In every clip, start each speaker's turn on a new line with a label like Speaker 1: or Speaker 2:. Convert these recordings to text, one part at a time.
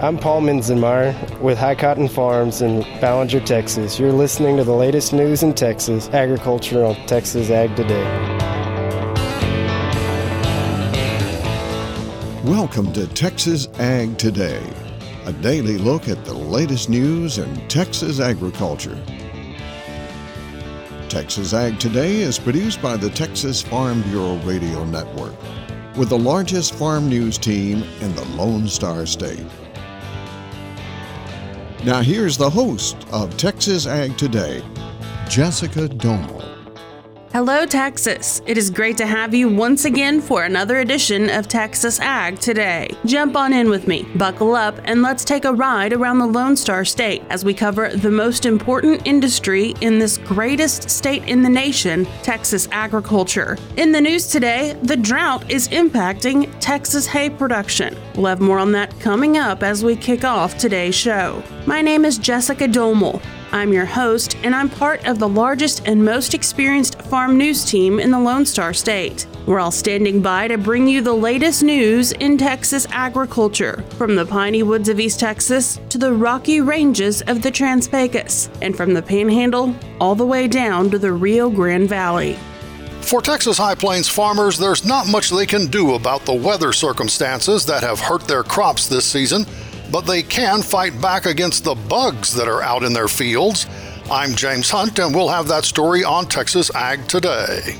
Speaker 1: I'm Paul Minzenmeyer with High Cotton Farms in Ballinger, Texas. You're listening to the latest news in Texas agriculture on Texas Ag Today.
Speaker 2: Welcome to Texas Ag Today, a daily look at the latest news in Texas agriculture. Texas Ag Today is produced by the Texas Farm Bureau Radio Network with the largest farm news team in the Lone Star State. Now, here's the host of Texas Ag Today, Jessica Domel.
Speaker 3: Hello, Texas. It is great to have you once again for another edition of Texas Ag Today. Jump on in with me, buckle up, and let's take a ride around the Lone Star State as we cover the most important industry in this greatest state in the nation, Texas agriculture. In the news today, the drought is impacting Texas hay production. We'll have more on that coming up as we kick off today's show. My name is Jessica Domel. I'm your host, and I'm part of the largest and most experienced farm news team in the Lone Star State. We're all standing by to bring you the latest news in Texas agriculture, from the piney woods of East Texas to the rocky ranges of the Trans Pecos, and from the Panhandle all the way down to the Rio Grande Valley.
Speaker 4: For Texas High Plains farmers, there's not much they can do about the weather circumstances that have hurt their crops this season but they can fight back against the bugs that are out in their fields. I'm James Hunt, and we'll have that story on Texas Ag Today.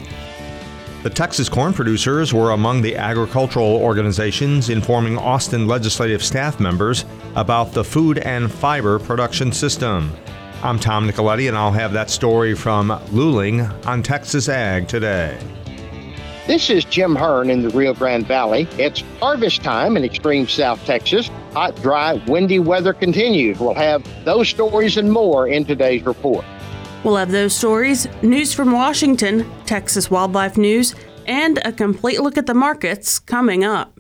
Speaker 5: The Texas corn producers were among the agricultural organizations informing Austin legislative staff members about the food and fiber production system. I'm Tom Nicoletti, and I'll have that story from Luling on Texas Ag today.
Speaker 6: This is Jim Hearn in the Rio Grande Valley. It's harvest time in extreme South Texas. Hot, dry, windy weather continues. We'll have those stories and more in today's report.
Speaker 3: We'll have those stories, news from Washington, Texas wildlife news, and a complete look at the markets coming up.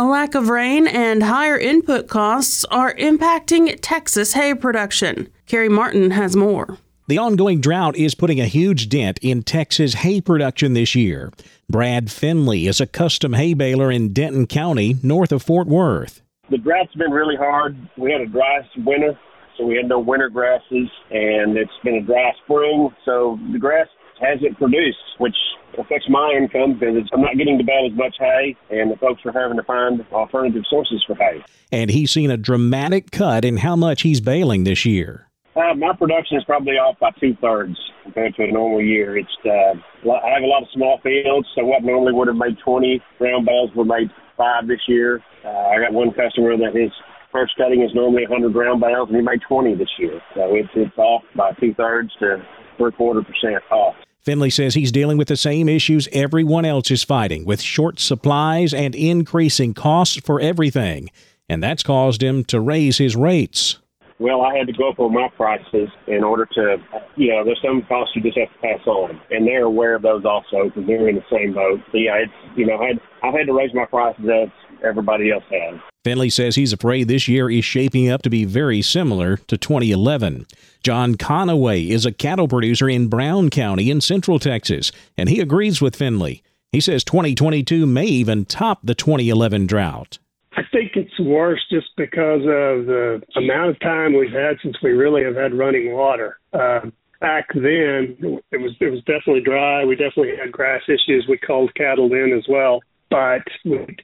Speaker 3: A lack of rain and higher input costs are impacting Texas hay production. Carrie Martin has more.
Speaker 7: The ongoing drought is putting a huge dent in Texas hay production this year. Brad Finley is a custom hay baler in Denton County, north of Fort Worth.
Speaker 8: The drought's been really hard. We had a dry winter, so we had no winter grasses, and it's been a dry spring, so the grass hasn't produced, which affects my income because I'm not getting to bale as much hay, and the folks are having to find alternative sources for hay.
Speaker 7: And he's seen a dramatic cut in how much he's baling this year.
Speaker 8: Uh, my production is probably off by two thirds compared to a normal year. It's uh, I have a lot of small fields, so what normally would have made 20 round bales were made five this year. Uh, I got one customer that his first cutting is normally 100 round bales, and he made 20 this year. So it's it's off by two thirds to three quarter percent off.
Speaker 7: Finley says he's dealing with the same issues everyone else is fighting, with short supplies and increasing costs for everything, and that's caused him to raise his rates.
Speaker 8: Well, I had to go up on my prices in order to, you know, there's some costs you just have to pass on, and they're aware of those also because they're in the same boat. So yeah, it's you know, I had I've had to raise my prices as everybody else has.
Speaker 7: Finley says he's afraid this year is shaping up to be very similar to 2011. John Conaway is a cattle producer in Brown County in Central Texas, and he agrees with Finley. He says 2022 may even top the 2011 drought.
Speaker 9: I think it's worse just because of the amount of time we've had since we really have had running water. Uh, back then, it was it was definitely dry. We definitely had grass issues. We culled cattle then as well. But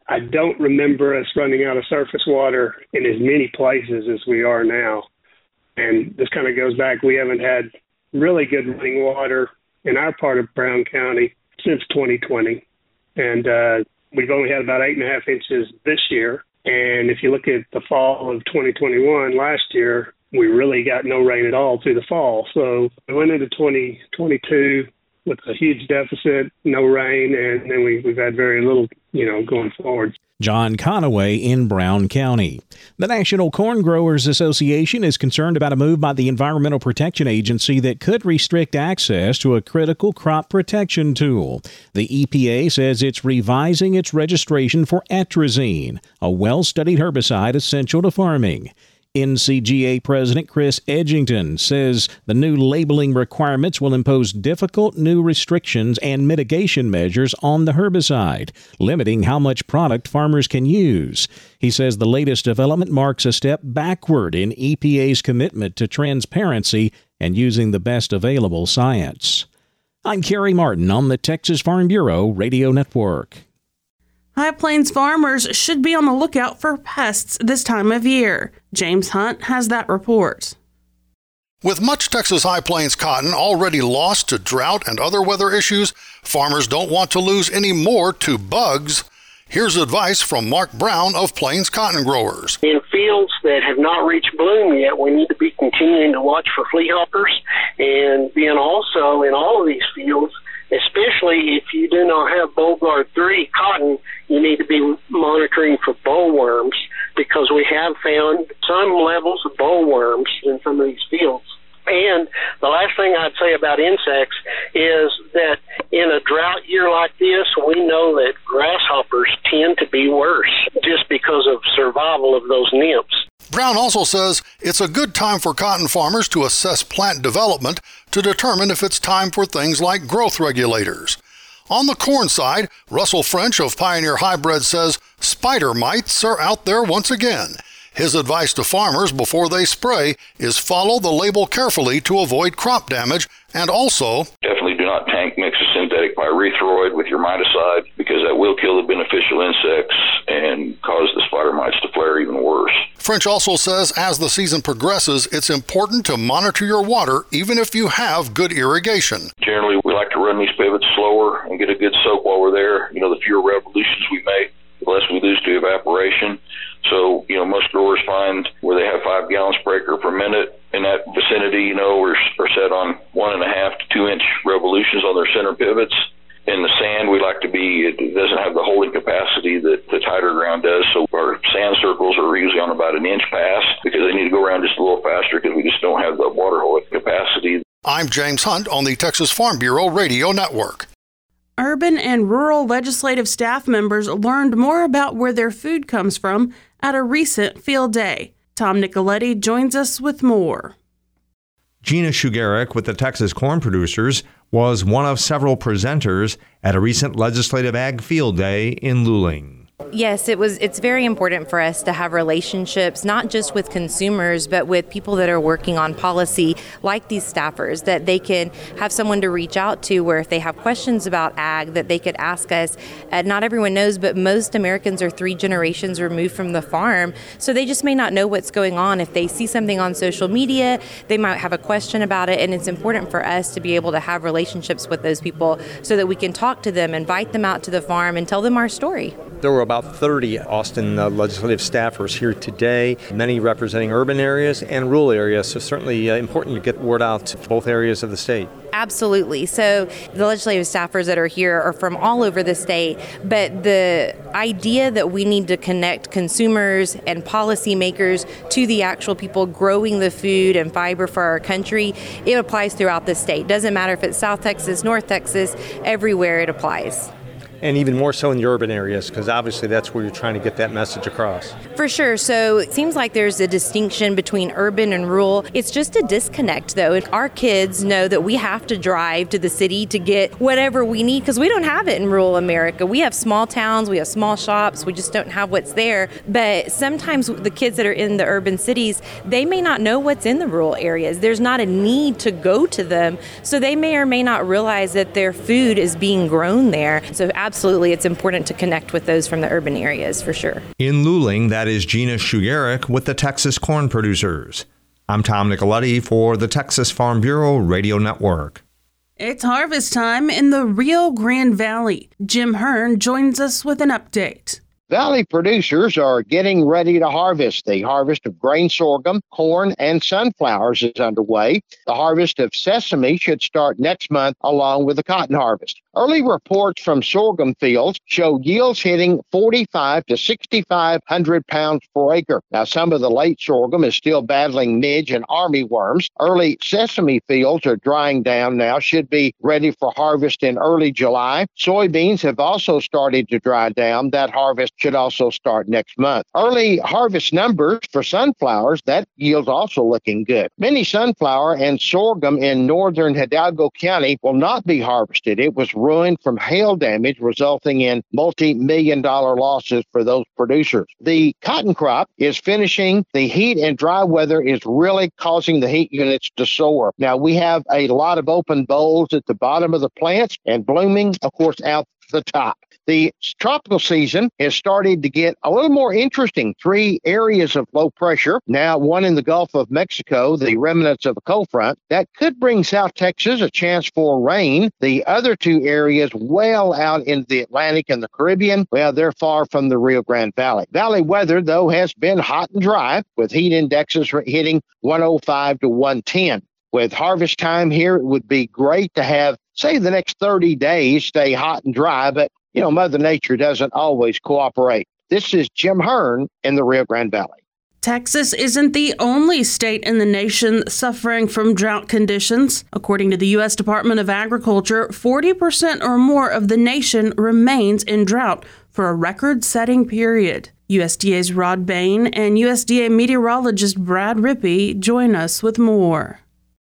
Speaker 9: I don't remember us running out of surface water in as many places as we are now. And this kind of goes back. We haven't had really good running water in our part of Brown County since 2020. And uh, We've only had about eight and a half inches this year. And if you look at the fall of 2021 last year, we really got no rain at all through the fall. So we went into 2022 with a huge deficit, no rain, and then we, we've had very little, you know, going forward.
Speaker 7: John Conaway in Brown County. The National Corn Growers Association is concerned about a move by the Environmental Protection Agency that could restrict access to a critical crop protection tool. The EPA says it's revising its registration for atrazine, a well studied herbicide essential to farming. NCGA President Chris Edgington says the new labeling requirements will impose difficult new restrictions and mitigation measures on the herbicide, limiting how much product farmers can use. He says the latest development marks a step backward in EPA's commitment to transparency and using the best available science. I'm Kerry Martin on the Texas Farm Bureau Radio Network.
Speaker 3: High Plains farmers should be on the lookout for pests this time of year. James Hunt has that report.
Speaker 4: With much Texas High Plains cotton already lost to drought and other weather issues, farmers don't want to lose any more to bugs. Here's advice from Mark Brown of Plains Cotton Growers.
Speaker 10: In fields that have not reached bloom yet, we need to be continuing to watch for flea hoppers. And then also in all of these fields, especially if you do not have Bollgard 3 cotton, you need to be monitoring for bollworms because we have found some levels of bollworms in some of these fields. And the last thing I'd say about insects is that in a drought year like this, we know that grasshoppers tend to be worse just because of survival of those nymphs.
Speaker 4: Brown also says it's a good time for cotton farmers to assess plant development to determine if it's time for things like growth regulators. On the corn side, Russell French of Pioneer Hybrid says spider mites are out there once again. His advice to farmers before they spray is follow the label carefully to avoid crop damage and also
Speaker 11: definitely do not tank mix a synthetic pyrethroid with your miticide because that will kill the beneficial insects and cause the spider mites to flare even worse.
Speaker 4: French also says as the season progresses, it's important to monitor your water even if you have good irrigation.
Speaker 11: Generally, like to run these pivots slower and get a good soak while we're there. You know, the fewer revolutions we make, the less we lose to evaporation. So, you know, most growers find where they have five gallons per acre per minute in that vicinity, you know, are, are set on one and a half to two inch revolutions on their center pivots. In the sand, we like to be, it doesn't have the holding capacity that the tighter ground does. So our sand circles are usually on about an inch pass because they need to go around just a little faster because we just don't have the water holding capacity.
Speaker 4: I'm James Hunt on the Texas Farm Bureau Radio Network.
Speaker 3: Urban and rural legislative staff members learned more about where their food comes from at a recent field day. Tom Nicoletti joins us with more.
Speaker 5: Gina Shugarek with the Texas Corn Producers was one of several presenters at a recent legislative ag field day in Luling.
Speaker 12: Yes, it was. It's very important for us to have relationships, not just with consumers, but with people that are working on policy, like these staffers, that they can have someone to reach out to, where if they have questions about ag, that they could ask us. Uh, not everyone knows, but most Americans are three generations removed from the farm, so they just may not know what's going on. If they see something on social media, they might have a question about it, and it's important for us to be able to have relationships with those people so that we can talk to them, invite them out to the farm, and tell them our story.
Speaker 13: There were about 30 Austin uh, legislative staffers here today, many representing urban areas and rural areas, so certainly uh, important to get word out to both areas of the state.
Speaker 12: Absolutely. So the legislative staffers that are here are from all over the state, but the idea that we need to connect consumers and policymakers to the actual people growing the food and fiber for our country, it applies throughout the state. Doesn't matter if it's South Texas, North Texas, everywhere it applies
Speaker 13: and even more so in the urban areas because obviously that's where you're trying to get that message across.
Speaker 12: For sure. So it seems like there's a distinction between urban and rural. It's just a disconnect though. Our kids know that we have to drive to the city to get whatever we need because we don't have it in rural America. We have small towns, we have small shops, we just don't have what's there. But sometimes the kids that are in the urban cities, they may not know what's in the rural areas. There's not a need to go to them. So they may or may not realize that their food is being grown there. So absolutely, it's important to connect with those from the urban areas for sure.
Speaker 5: In Luling, that is Gina Shugarek with the Texas Corn Producers. I'm Tom Nicoletti for the Texas Farm Bureau Radio Network.
Speaker 3: It's harvest time in the Rio Grande Valley. Jim Hearn joins us with an update.
Speaker 6: Valley producers are getting ready to harvest. The harvest of grain sorghum, corn, and sunflowers is underway. The harvest of sesame should start next month along with the cotton harvest. Early reports from sorghum fields show yields hitting 45 to 6,500 pounds per acre. Now, some of the late sorghum is still battling midge and army worms. Early sesame fields are drying down now, should be ready for harvest in early July. Soybeans have also started to dry down. That harvest should also start next month. Early harvest numbers for sunflowers, that yield's also looking good. Many sunflower and sorghum in northern Hidalgo County will not be harvested. It was ruined from hail damage, resulting in multi million dollar losses for those producers. The cotton crop is finishing. The heat and dry weather is really causing the heat units to soar. Now, we have a lot of open bolls at the bottom of the plants and blooming, of course, out the top. The tropical season has started to get a little more interesting. Three areas of low pressure, now one in the Gulf of Mexico, the remnants of a cold front, that could bring South Texas a chance for rain. The other two areas, well out in the Atlantic and the Caribbean, well, they're far from the Rio Grande Valley. Valley weather, though, has been hot and dry, with heat indexes hitting 105 to 110 with harvest time here, it would be great to have, say, the next 30 days stay hot and dry, but, you know, Mother Nature doesn't always cooperate. This is Jim Hearn in the Rio Grande Valley.
Speaker 3: Texas isn't the only state in the nation suffering from drought conditions. According to the U.S. Department of Agriculture, 40% or more of the nation remains in drought for a record setting period. USDA's Rod Bain and USDA meteorologist Brad Rippey join us with more.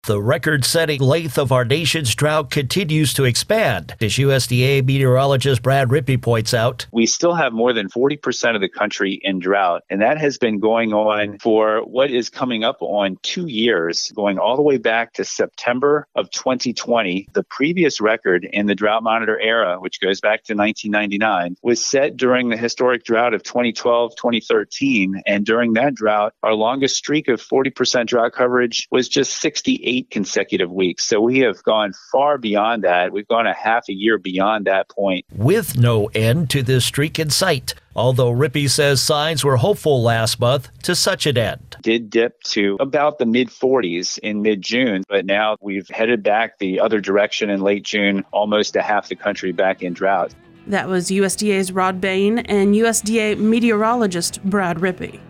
Speaker 14: The record setting length of our nation's drought continues to expand. As USDA meteorologist Brad Rippey points out,
Speaker 15: we still have more than 40% of the country in drought, and that has been going on for what is coming up on two years, going all the way back to September of 2020. The previous record in the drought monitor era, which goes back to 1999, was set during the historic drought of 2012 2013. And during that drought, our longest streak of 40% drought coverage was just 68 eight consecutive weeks. So we have gone far beyond that. We've gone a half a year beyond that point.
Speaker 14: With no end to this streak in sight. Although Rippey says signs were hopeful last month to such an end.
Speaker 15: Did dip to about the mid 40s in mid June, but now we've headed back the other direction in late June, almost a half the country back in drought.
Speaker 3: That was USDA's Rod Bain and USDA meteorologist Brad Rippey.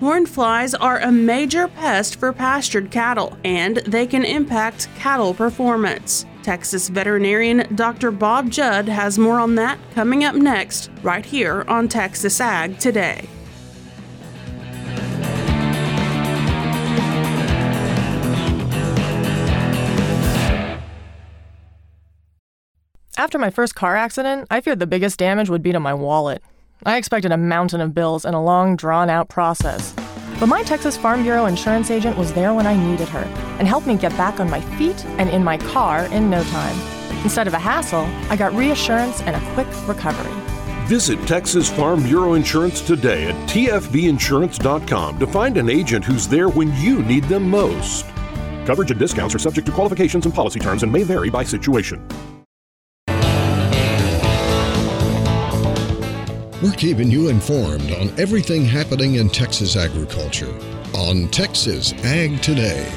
Speaker 3: Horn flies are a major pest for pastured cattle, and they can impact cattle performance. Texas veterinarian Dr. Bob Judd has more on that coming up next, right here on Texas Ag Today.
Speaker 16: After my first car accident, I feared the biggest damage would be to my wallet. I expected a mountain of bills and a long, drawn out process. But my Texas Farm Bureau insurance agent was there when I needed her and helped me get back on my feet and in my car in no time. Instead of a hassle, I got reassurance and a quick recovery.
Speaker 17: Visit Texas Farm Bureau Insurance today at tfbinsurance.com to find an agent who's there when you need them most. Coverage and discounts are subject to qualifications and policy terms and may vary by situation.
Speaker 2: We're keeping you informed on everything happening in Texas agriculture on Texas Ag Today.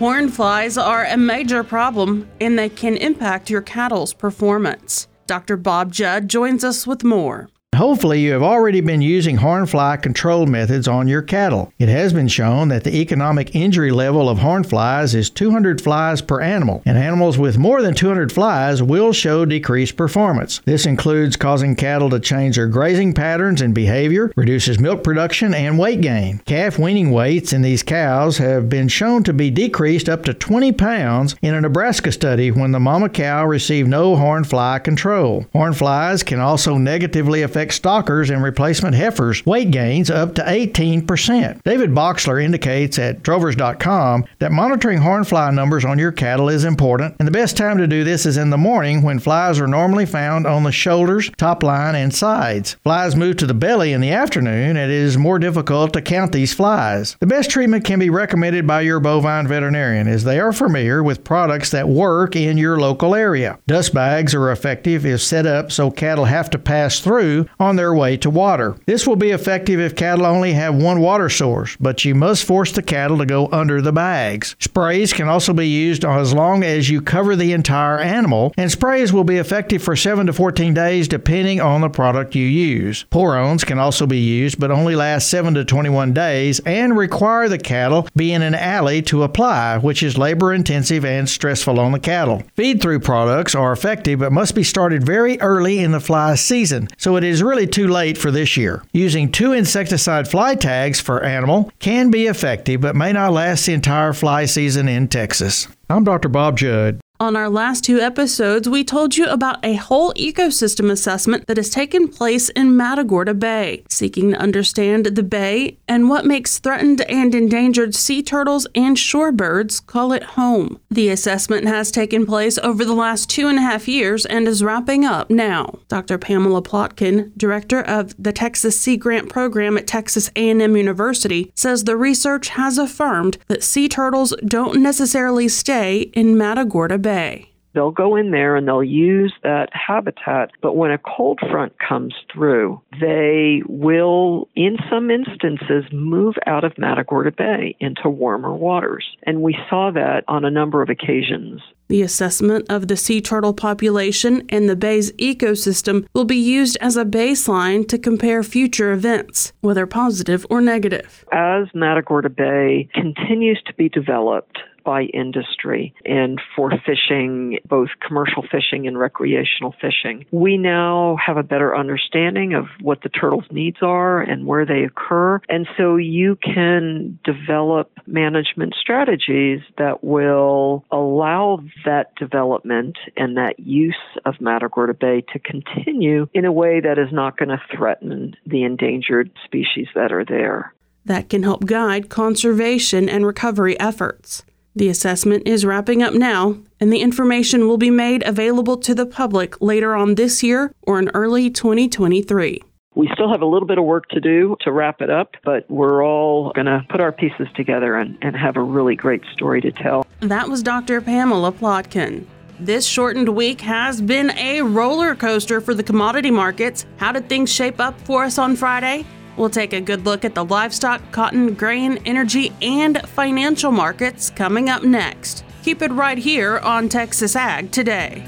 Speaker 3: Horn flies are a major problem and they can impact your cattle's performance. Dr. Bob Judd joins us with more.
Speaker 18: Hopefully, you have already been using hornfly control methods on your cattle. It has been shown that the economic injury level of hornflies is 200 flies per animal, and animals with more than 200 flies will show decreased performance. This includes causing cattle to change their grazing patterns and behavior, reduces milk production, and weight gain. Calf weaning weights in these cows have been shown to be decreased up to 20 pounds in a Nebraska study when the mama cow received no hornfly control. Hornflies can also negatively affect stockers and replacement heifers weight gains up to 18%. David Boxler indicates at drovers.com that monitoring hornfly numbers on your cattle is important, and the best time to do this is in the morning when flies are normally found on the shoulders, top line, and sides. Flies move to the belly in the afternoon, and it is more difficult to count these flies. The best treatment can be recommended by your bovine veterinarian as they are familiar with products that work in your local area. Dust bags are effective if set up so cattle have to pass through on their way to water. This will be effective if cattle only have one water source, but you must force the cattle to go under the bags. Sprays can also be used as long as you cover the entire animal, and sprays will be effective for 7 to 14 days depending on the product you use. Pour-ons can also be used, but only last 7 to 21 days and require the cattle be in an alley to apply, which is labor intensive and stressful on the cattle. Feed through products are effective but must be started very early in the fly season, so it is really too late for this year. Using two insecticide fly tags for animal can be effective, but may not last the entire fly season in Texas. I'm Dr. Bob Judd.
Speaker 3: On our last two episodes, we told you about a whole ecosystem assessment that has taken place in Matagorda Bay, seeking to understand the bay and what makes threatened and endangered sea turtles and shorebirds call it home. The assessment has taken place over the last two and a half years and is wrapping up now. Dr. Pamela Plotkin, director of the Texas Sea Grant Program at Texas A&M University, says the research has affirmed that sea turtles don't necessarily stay in Matagorda Bay. Bay.
Speaker 19: They'll go in there and they'll use that habitat, but when a cold front comes through, they will, in some instances, move out of Matagorda Bay into warmer waters. And we saw that on a number of occasions.
Speaker 3: The assessment of the sea turtle population and the bay's ecosystem will be used as a baseline to compare future events, whether positive or negative.
Speaker 19: As Matagorda Bay continues to be developed, by industry and for fishing, both commercial fishing and recreational fishing. We now have a better understanding of what the turtles' needs are and where they occur. And so you can develop management strategies that will allow that development and that use of Matagorda Bay to continue in a way that is not going to threaten the endangered species that are there.
Speaker 3: That can help guide conservation and recovery efforts. The assessment is wrapping up now, and the information will be made available to the public later on this year or in early 2023.
Speaker 19: We still have a little bit of work to do to wrap it up, but we're all going to put our pieces together and, and have a really great story to tell.
Speaker 3: That was Dr. Pamela Plotkin. This shortened week has been a roller coaster for the commodity markets. How did things shape up for us on Friday? We'll take a good look at the livestock, cotton, grain, energy, and financial markets coming up next. Keep it right here on Texas Ag Today.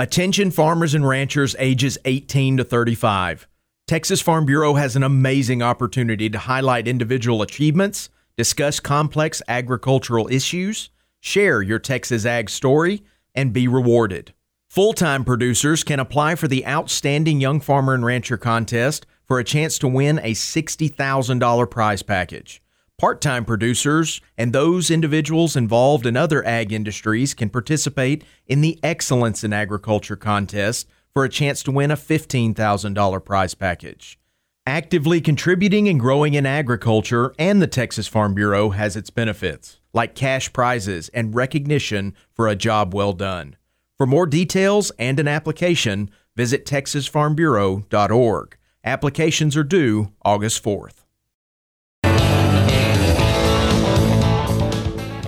Speaker 20: Attention farmers and ranchers ages 18 to 35. Texas Farm Bureau has an amazing opportunity to highlight individual achievements, discuss complex agricultural issues, Share your Texas Ag story and be rewarded. Full time producers can apply for the Outstanding Young Farmer and Rancher contest for a chance to win a $60,000 prize package. Part time producers and those individuals involved in other ag industries can participate in the Excellence in Agriculture contest for a chance to win a $15,000 prize package. Actively contributing and growing in agriculture and the Texas Farm Bureau has its benefits like cash prizes and recognition for a job well done. For more details and an application, visit texasfarmbureau.org. Applications are due August 4th.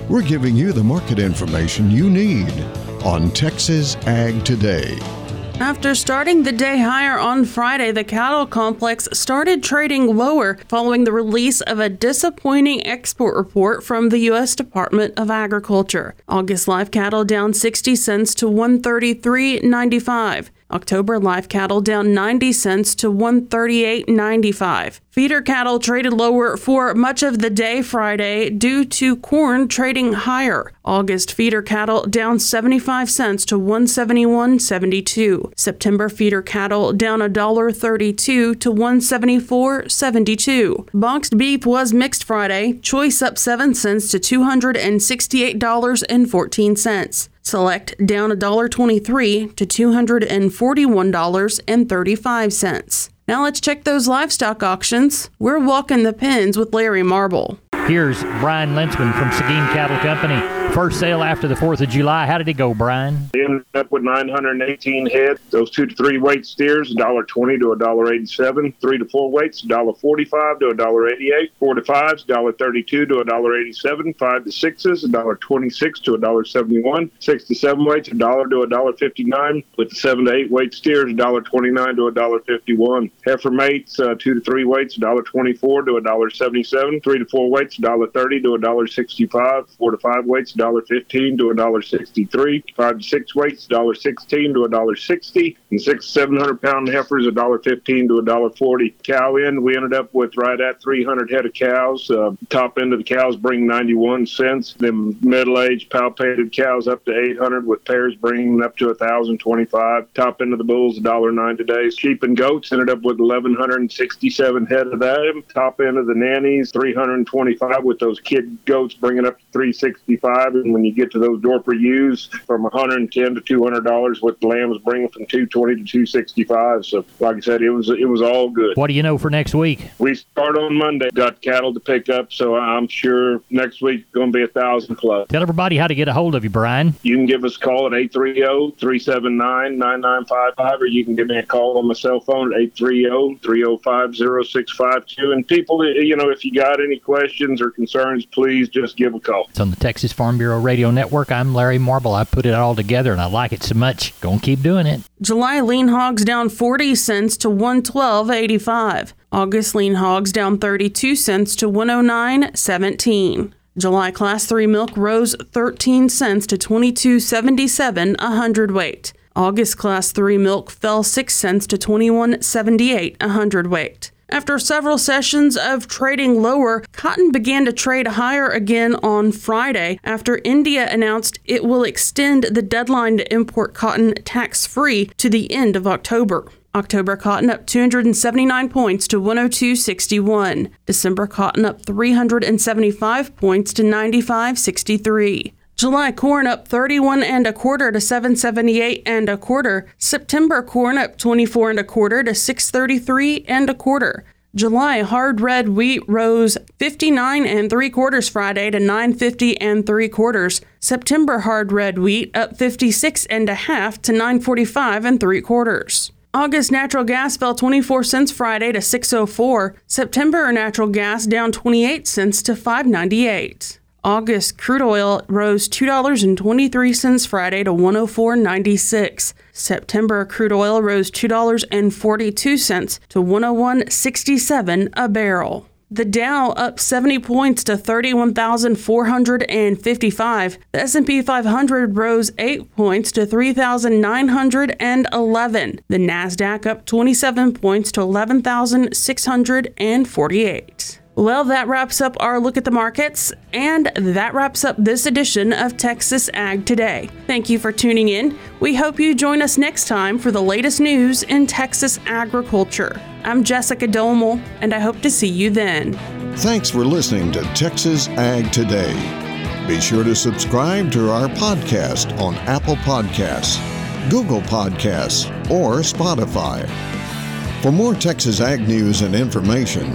Speaker 2: We're giving you the market information you need on Texas Ag Today.
Speaker 3: After starting the day higher on Friday, the cattle complex started trading lower following the release of a disappointing export report from the U.S. Department of Agriculture. August live cattle down 60 cents to 133.95. October live cattle down 90 cents to 138.95. Feeder cattle traded lower for much of the day Friday due to corn trading higher. August feeder cattle down 75 cents to 171.72. September feeder cattle down $1.32 to 174.72. Boxed beef was mixed Friday, choice up 7 cents to $268.14. Select down $1.23 to $241.35. Now let's check those livestock auctions. We're walking the pens with Larry Marble.
Speaker 21: Here's Brian Lintzman from Seguin Cattle Company. First sale after the 4th of July. How did it go, Brian?
Speaker 8: Ended up with 918 head. Those two to three weight steers, $1.20 to $1.87. Three to four weights, $1.45 to $1.88. Four to fives, $1.32 to $1.87. Five to sixes, $1.26 to $1.71. Six to seven weights, $1 to $1.59. With the seven to eight weight steers, $1.29 to $1.51. Heifer mates, uh, two to three weights, $1.24 to $1.77. Three to four weights,
Speaker 22: weights, $1.30 to $1.65. Four to five weights, $1.15 to $1.63. Five to six weights, $1.16 to $1.60. And six to 700 pound heifers, $1.15 to $1.40. Cow in, we ended up with right at 300 head of cows. Uh, top end of the cows bring 91 cents. Then middle aged palpated cows up to 800 with pairs bringing up to 1,025. Top end of the bulls, $1.09 today. Sheep and goats ended up with 1,167 head of them. Top end of the nannies, 325 with those kid goats bringing up to 365. And when you get to those Dorper ewes, from 110 to 200 dollars, with the lambs bringing from 220 to 265. So, like I said, it was it was all good.
Speaker 21: What do you know for next week?
Speaker 22: We start on Monday. Got cattle to pick up, so I'm sure next week going to be a thousand plus.
Speaker 21: Tell everybody how to get a hold of you, Brian.
Speaker 22: You can give us a call at 830-379-9955, or you can give me a call on my cell phone at 830-305-0652. And people, you know, if you got any questions or concerns, please just give a call.
Speaker 21: It's on the Texas Farm Bureau Radio Network. I'm Larry Marble. I put it all together, and I like it so much. Go and keep doing it.
Speaker 3: July lean hogs down 40 cents to 112.85. August lean hogs down 32 cents to 109.17. July class 3 milk rose 13 cents to 22.77 a hundredweight. August class 3 milk fell 6 cents to 21.78 a hundredweight. After several sessions of trading lower, cotton began to trade higher again on Friday after India announced it will extend the deadline to import cotton tax free to the end of October. October cotton up 279 points to 102.61. December cotton up 375 points to 95.63. July corn up 31 and a quarter to 778 and a quarter. September corn up 24 and a quarter to 633 and a quarter. July hard red wheat rose 59 and 3 quarters Friday to 950 and 3 quarters. September hard red wheat up 56 and a half to 945 and 3 quarters. August natural gas fell 24 cents Friday to 604. September natural gas down 28 cents to 598. August crude oil rose $2.23 Friday to 104.96. September crude oil rose $2.42 to 101.67 a barrel. The Dow up 70 points to 31,455. The S&P 500 rose 8 points to 3,911. The Nasdaq up 27 points to 11,648. Well, that wraps up our look at the markets, and that wraps up this edition of Texas Ag Today. Thank you for tuning in. We hope you join us next time for the latest news in Texas agriculture. I'm Jessica Domel, and I hope to see you then.
Speaker 2: Thanks for listening to Texas Ag Today. Be sure to subscribe to our podcast on Apple Podcasts, Google Podcasts, or Spotify. For more Texas Ag news and information,